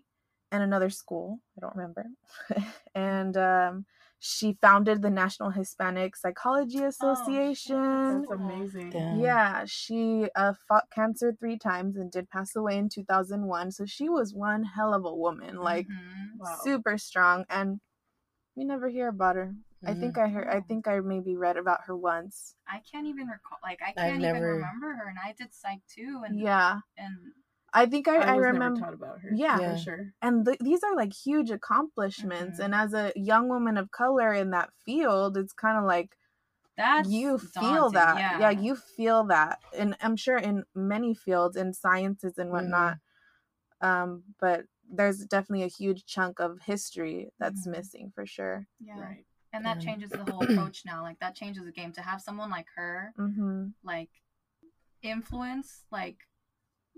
and another school. I don't remember. [laughs] And um, she founded the national hispanic psychology association That's amazing. Damn. yeah, she uh, fought cancer three times and did pass away in 2001. So she was one hell of a woman, like Mhm. Wow. super strong. And we never hear about her. I Mm-hmm. think I heard. I Oh. think I maybe read about her once. I can't even recall. Like I I've can't even never- remember her, and I did psych too. And Yeah, and I think I, I, I, was remember. never taught about her. Yeah. Yeah. for sure. and th- these are like huge accomplishments. Mhm. And as a young woman of color in that field, it's kind of like that's you feel daunting, that. Yeah. yeah, you feel that. And I'm sure in many fields, in sciences and whatnot, um but there's definitely a huge chunk of history that's Mhm. missing for sure Yeah. Right. And that Yeah. changes the whole [clears throat] approach now. Like that changes the game to have someone like her hmm like influence like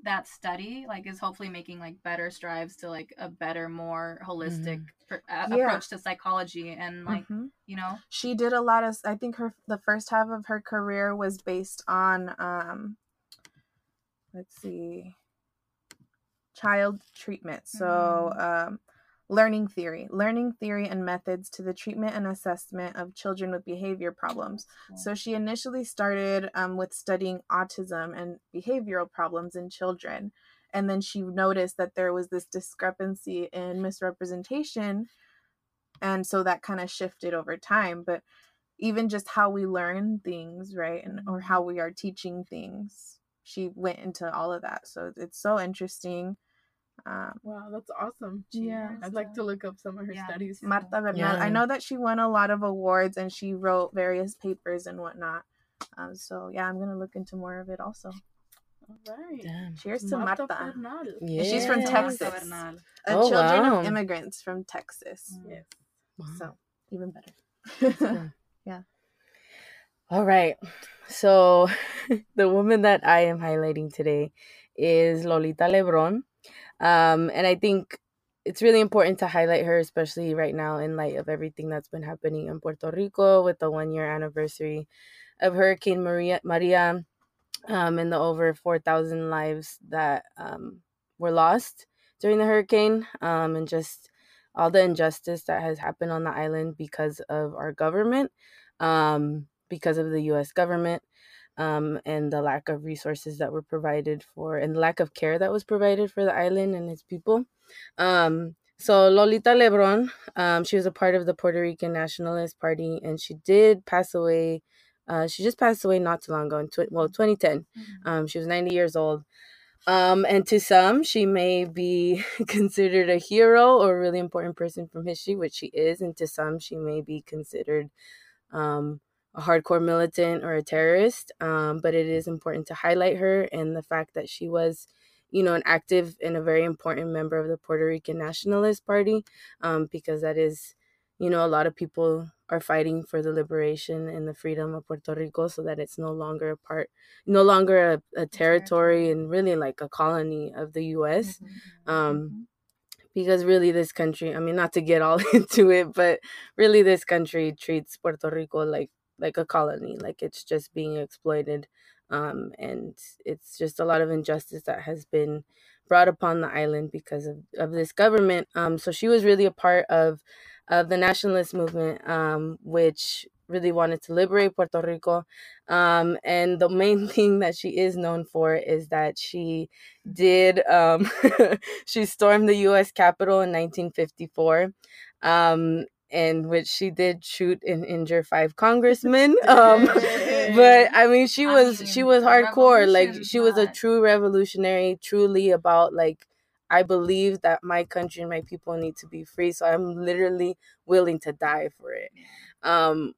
that study like is hopefully making like better strives to like a better more holistic pr- a- Yeah. approach to psychology and like Mhm. you know she did a lot of i think her the first half of her career was based on um let's see child treatment so um learning theory learning theory and methods to the treatment and assessment of children with behavior problems So she initially started um, with studying autism and behavioral problems in children. And then she noticed that there was this discrepancy in misrepresentation. And so that kind of shifted over time. But even just how we learn things, right? And or how we are teaching things, she went into all of that. So it's so interesting. Um, Wow, that's awesome. Yeah. I'd like to look up some of her Yeah. studies. Marta Bernal. Yeah. I know that she won a lot of awards and she wrote various papers and whatnot. Um, so yeah, I'm gonna look into more of it also. All right. Damn. Cheers to Marta Marta. Bernal. Yeah. she's from Texas. Bernal. Uh, Oh, children wow. of immigrants from Texas. Mm. Yes. Wow. So even better. [laughs] Yeah. All right. So [laughs] the woman that I am highlighting today is Lolita Lebron. Um, and I think it's really important to highlight her, especially right now in light of everything that's been happening in Puerto Rico with the one year anniversary of Hurricane Maria Maria. um, and the over 4,000 lives that um, were lost during the hurricane, um, and just all the injustice that has happened on the island because of our government, um, because of the U.S. government, um, and the lack of resources that were provided for, and the lack of care that was provided for the island and its people. Um, so Lolita Lebron, um, she was a part of the Puerto Rican Nationalist Party, and she did pass away. Uh, she just passed away not too long ago, in tw- well, 2010. Um, she was 90 years old. Um, and to some, she may be [laughs] considered a hero or a really important person from history, which she is. And to some, she may be considered um, a hardcore militant or a terrorist. Um, but it is important to highlight her and the fact that she was, you know, an active and a very important member of the Puerto Rican Nationalist Party, um, because that is, you know, a lot of people are fighting for the liberation and the freedom of Puerto Rico so that it's no longer a part, no longer a, a territory and really like a colony of the US. Um, because really this country, I mean, not to get all [laughs] into it, but really this country treats Puerto Rico like like a colony, like it's just being exploited. Um, and it's just a lot of injustice that has been brought upon the island because of, of this government. Um, so she was really a part of of the nationalist movement, um, which really wanted to liberate Puerto Rico. Um, and the main [laughs] thing that she is known for is that she did, um, [laughs] she stormed the US Capitol in 1954. In which she did shoot and injure five congressmen. [laughs] Um, but I mean, she I was mean, she was hardcore. Like she was a true revolutionary, truly about like I believe that my country and my people need to be free. So I'm literally willing to die for it. Um,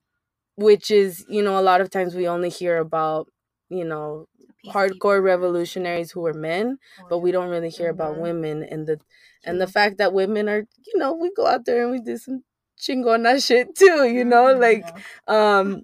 which is you know a lot of times we only hear about you know hardcore revolutionaries who are men, but we don't really hear about Mhm. women and the and the fact that women are you know we go out there and we do some chingona shit too. You know Mhm, like um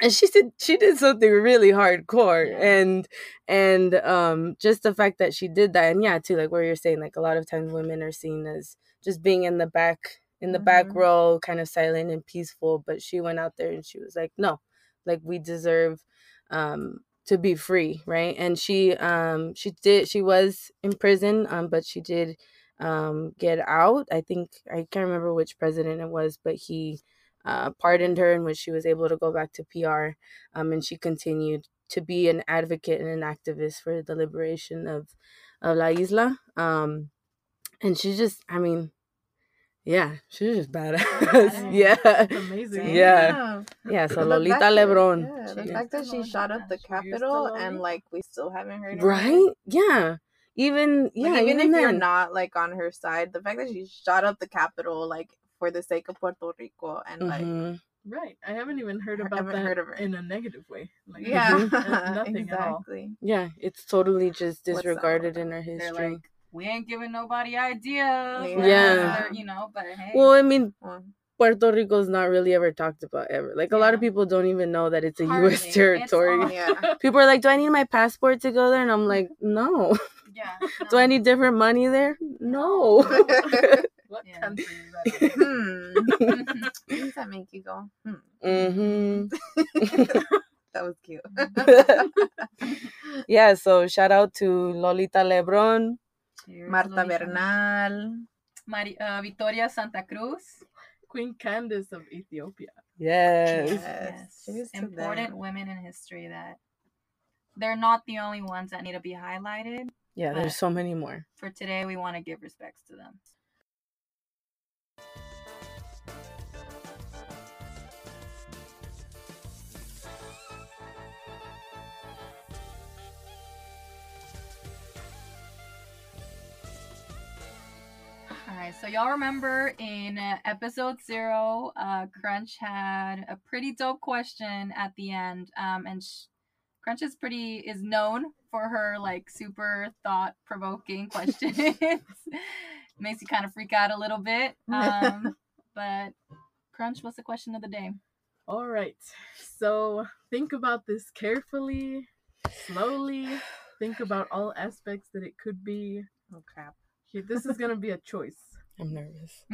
and she said she did something really hardcore and and um just the fact that she did that and yeah too like where you're saying like a lot of times women are seen as just being in the back in the back Mhm. row kind of silent and peaceful but she went out there and she was like no like we deserve um to be free right and she um she did she was in prison um but she did um get out i think i can't remember which president it was but he uh, pardoned her in which she was able to go back to PR. Um, and she continued to be an advocate and an activist for the liberation of, of La Isla. Um, and she just, I mean, yeah, she's just badass. [laughs] Badass. yeah. That's amazing. Yeah. Yeah, so The Lolita fact Lebron. Yeah, the Yeah. fact that she shot up the She Capitol and like we still haven't heard Right? her. Yeah. Even, yeah, Like, even, even, if you're not like on her side, the fact that she shot up the Capitol like for the sake of Puerto Rico and like Mhm. Right. I haven't even heard about haven't that heard of her. in a negative way. Like, yeah, [laughs] nothing at all. Yeah, it's totally just disregarded in our They're history. like, we ain't giving nobody ideas. Yeah. Yeah. You know, but hey. well, I mean, Well, Puerto is not really ever talked about ever. Like a lot of people don't even know that it's a Hardly. U.S. [laughs] Territory. all- yeah. [laughs] People are like, "Do I need my passport to go there?" And I'm like, "No." Yeah. [laughs] Do I need different money there? No. [laughs] [laughs] What Yeah. country is that? in? hmm. Things that make you go, hmm. hmm That was cute. yeah. So shout out to Lolita Lebron. Cheers, Marta Lolita. Bernal. Mari- uh, Victoria Santa Cruz. Queen Candace of Ethiopia. Yes. Yes. Cheers to Important them. women in history that they're not the only ones that need to be highlighted. Yeah. But- There's so many more. For today, we want to give respects to them. All right, so y'all remember in episode zero, uh, Crunch had a pretty dope question at the end, um, and sh- Crunch is pretty is known for her like super thought provoking [laughs] questions. [laughs] Makes you kind of freak out a little bit. [laughs] Um, but Crunch, what's the question of the day? All right. So think about this carefully, slowly. Think about all aspects that it could be. Oh crap. This is going to be a choice. I'm nervous.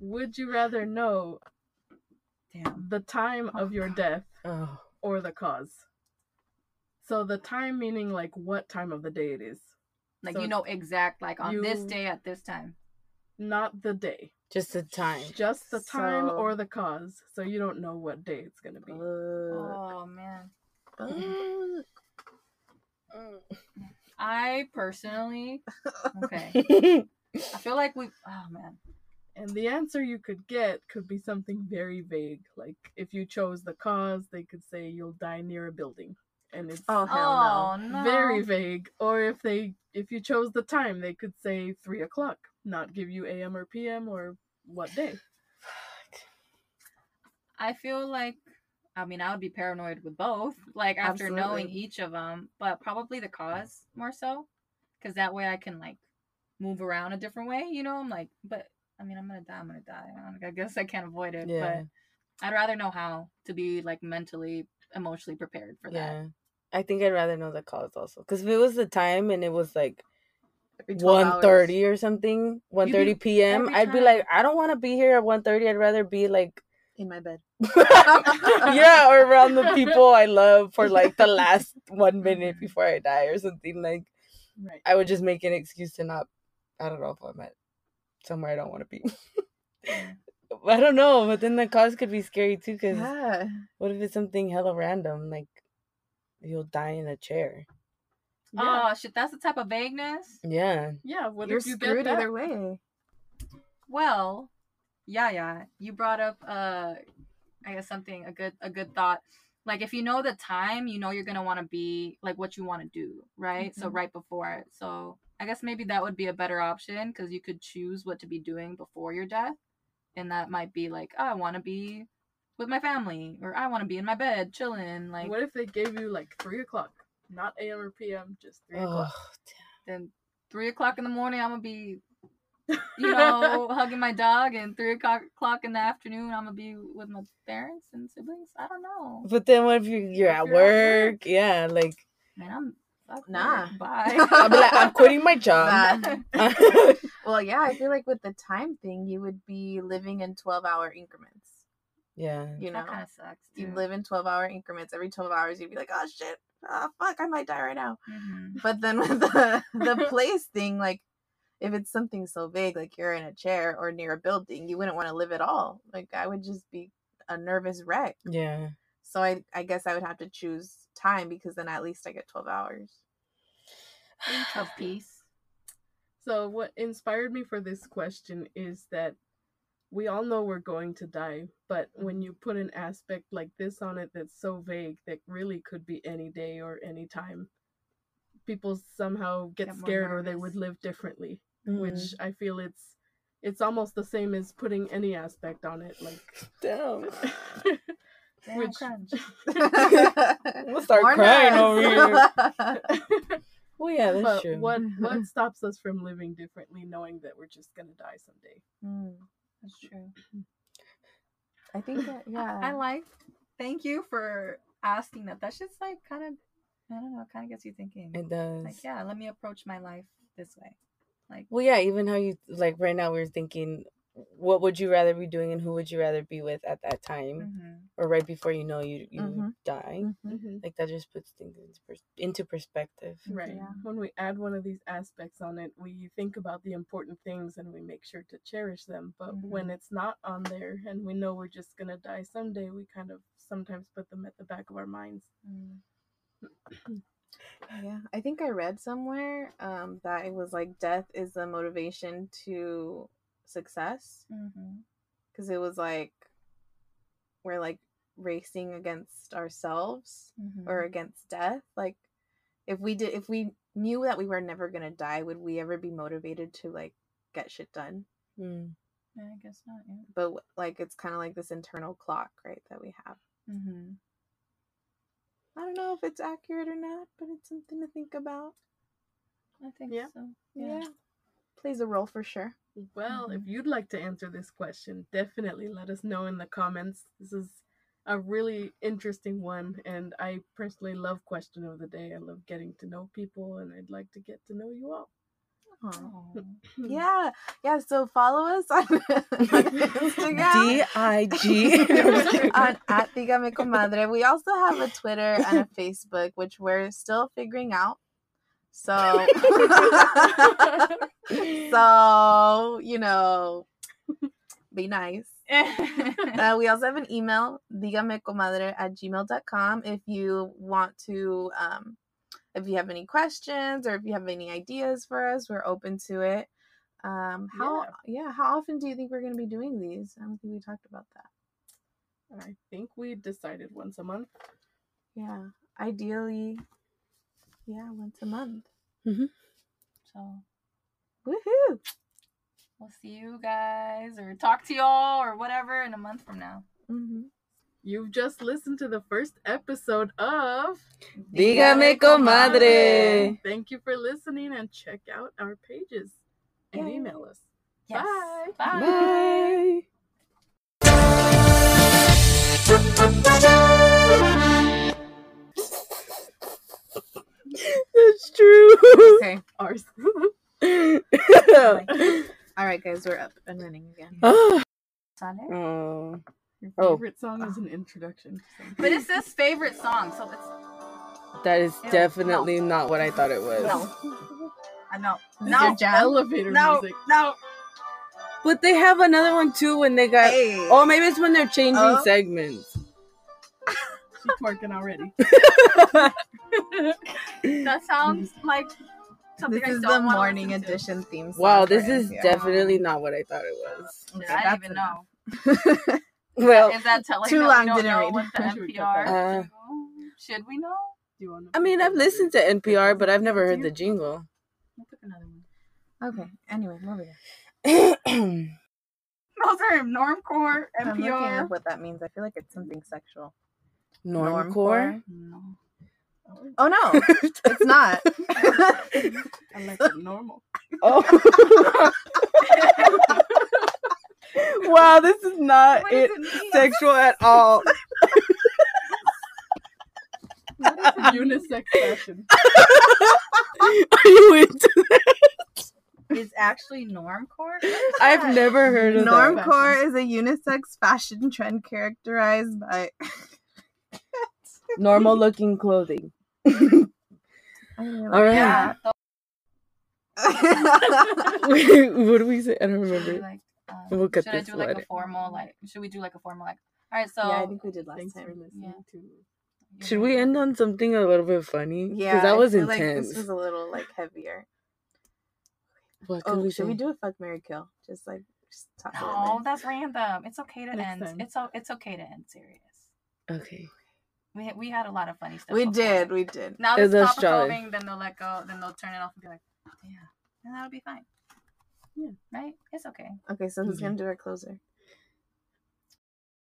Would you rather know Damn. the time of your death Oh. or the cause. So the time meaning like what time of the day it is, Like So you know exact like on this day at this time. not the day. Just the time. Just the time So- or the cause. So you don't know what day it's gonna be. Oh man. Fuck. I personally okay. [laughs] I feel like we oh man. And the answer you could get could be something very vague. Like if you chose the cause, they could say you'll die near a building. And it's Oh hell Oh no. no. very vague. Or if they if you chose the time, they could say three o'clock, not give you AM or PM or what day. [sighs] I feel like I mean I would be paranoid with both like after knowing each of them, but probably the cause more so cuz that way I can like move around a different way, you know? I'm like but I mean I'm to die, I'm to die. I guess I can't avoid it, Yeah. but I'd rather know how to be like mentally emotionally prepared for that. Yeah. I think I'd rather know the cause also. Because if it was the time and it was like Every 12 one thirty or something, one thirty p.m., every I'd be like, I don't want to be here at one thirty. I'd rather be like, in my bed. [laughs] yeah, or around the people I love for like the last [laughs] one minute mm-hmm. before I die or something. Like, Right. I would just make an excuse to not. I don't know if I'm at somewhere I don't want to be. [laughs] I don't know, but then the cause could be scary too. Because Yeah. what if it's something hella random, like you'll die in a chair? Yeah. Oh shit, that's the type of vagueness. Yeah. yeah. What You're if you screwed get that? either way. Well, yeah, yeah. You brought up uh I guess something a good a good thought. Like if you know the time, you know you're gonna want to be like what you want to do, right? So Mhm. right before it. So I guess maybe that would be a better option because you could choose what to be doing before your death, and that might be like, oh, I want to be with my family, or I want to be in my bed chilling. Like what if they gave you like three o'clock, not AM or PM, just three o'clock? Oh, then three o'clock in the morning, I'm gonna be you know, [laughs] hugging my dog, and three o'clock o'clock in the afternoon, I'm gonna be with my parents and siblings. I don't know. but then what if you, you're If at you're at work? work. Yeah, like Man, I'm fuck Nah. Bye. [laughs] I'll be like, I'm quitting my job. Nah. [laughs] Well, yeah, I feel like with the time thing, you would be living in 12 hour increments. Yeah. You know, that kind of sucks. you live in 12 hour increments. Every 12 hours, you'd be like, oh shit, oh fuck, I might die right now. Mhm. But then [laughs] with the, the place thing, like, if it's something so vague, like you're in a chair or near a building, you wouldn't want to live at all. Like, I would just be a nervous wreck. Yeah. So I, I guess I would have to choose time because then at least I get 12 hours. [sighs] Of peace. So what inspired me for this question is that we all know we're going to die, but when you put an aspect like this on it that's so vague that really could be any day or any time, people somehow get, Get scared or they would live differently, Mm. which I feel it's it's almost the same as putting any aspect on it like Damn. [laughs] Damn Which- crunch. [laughs] We'll start More crying nerves. over here. [laughs] Well, yeah, that's but true. what what stops us from living differently knowing that we're just going to die someday? Mm, That's mm-hmm. true. I think that, [laughs] yeah. I like. Thank you for asking that. That's just like kind of, I don't know, it kind of gets you thinking. It does. Like, yeah, let me approach my life this way. Like, Well, yeah, even how you like right now, we are thinking, what would you rather be doing, and who would you rather be with at that time, mhm. or right before you know you you Mhm. die? Mhm. Like that just puts things into, pers- into perspective. Right. Yeah. When we add one of these aspects on it, we think about the important things and we make sure to cherish them. But when Mhm. it's not on there and we know we're just going to die someday, we kind of sometimes put them at the back of our minds. Mm. [clears throat] Yeah, I think I read somewhere um, that it was like death is the motivation to success Mhm. because it was like we're like racing against ourselves Mhm. or against death. Like if we did, if we knew that we were never gonna die, would we ever be motivated to like get shit done? Mm. Yeah, I guess not. Yeah. But like it's kind of like this internal clock, right, that we have. Mm-hmm. I don't know if it's accurate or not, but it's something to think about. I think Yeah. so. Yeah, Yeah. Plays a role for sure. Well, if Mhm. you'd like to answer this question, definitely let us know in the comments. This is a really interesting one, and I personally love question of the day. I love getting to know people, and I'd like to get to know you all. Aw. Oh. [laughs] Yeah, yeah. So follow us on, on [laughs] Instagram D I G. [laughs] on, at Dígame Comadre. We also have a Twitter and a Facebook, which we're still figuring out. So, [laughs] so you know, be nice. [laughs] Uh, we also have an email, digamecomadre at gmail.com. If you want to, um, if you have any questions or if you have any ideas for us, we're open to it. Um, how, yeah. how often do you think we're going to be doing these? I don't think we talked about that. I think we decided once a month. Yeah, ideally, yeah, once a month. so Woohoo! we'll see you guys or talk to y'all or whatever in a month from now. Mm-hmm. You've just listened to the first episode of Dígame, comadre. Thank you for listening and check out our pages and Yay. email us. Yes. Bye. Bye. Bye. [laughs] That's true. Okay. [laughs] Ours. All right, [laughs] guys, we're up and running again. [sighs] oh. Sale? Oh. Your Oh. favorite song is an introduction. But it says favorite song, so it's That is Ew, definitely not what I thought it was. no. I know. This is No. elevator No. music. No. But they have another one too when they got. Hey. Oh, maybe it's when they're changing Oh. segments. She's twerking already. [laughs] That sounds like something This I is don't the morning listen to. edition theme song. wow, this is NPR. definitely not what I thought it was. Shit, Okay, I that's didn't even enough. know. [laughs] Well, Is that telling Too that long, didn't know read. what the [laughs] Should we cut NPR that? is? Should we know? Do you want I mean, I've listened to NPR, but I've never heard the jingle. We'll pick another one. Okay. Anyway, moving on. [clears throat] Those are normcore, I'm looking NPR. up what that means. I feel like it's something sexual. Normcore. No. Oh no, it's not. [laughs] I'm like it normal. Oh. [laughs] wow, this is not What it it sexual at all. [laughs] Unisex fashion. Are you into that? Is actually normcore? I've never heard of that. Normcore is a unisex fashion trend characterized by. Normal looking clothing. I don't know. All right. Yeah. Wait, [laughs] what do we say? I don't Should we, remember. like, um, We'll cut should I this do like a formal like? Should we do like a formal like? All right, so yeah, I think we did last Thanks time. Yeah. to. Should we end on something a little bit funny? Yeah, because that I was feel like intense. this was a little like heavier. What could Oh, we should say? we do a fuck Mary kill? Just like just talk No, that's random. It's okay to Next end. time. It's o- it's okay to end serious. Okay. We we had a lot of funny stuff. We before. did, we did. Now It's this a stop jolly. recording, then they'll let go, then they'll turn it off and be like, yeah, and that'll be fine. Yeah. Right? It's okay. Okay, so who's Okay. gonna do our closer?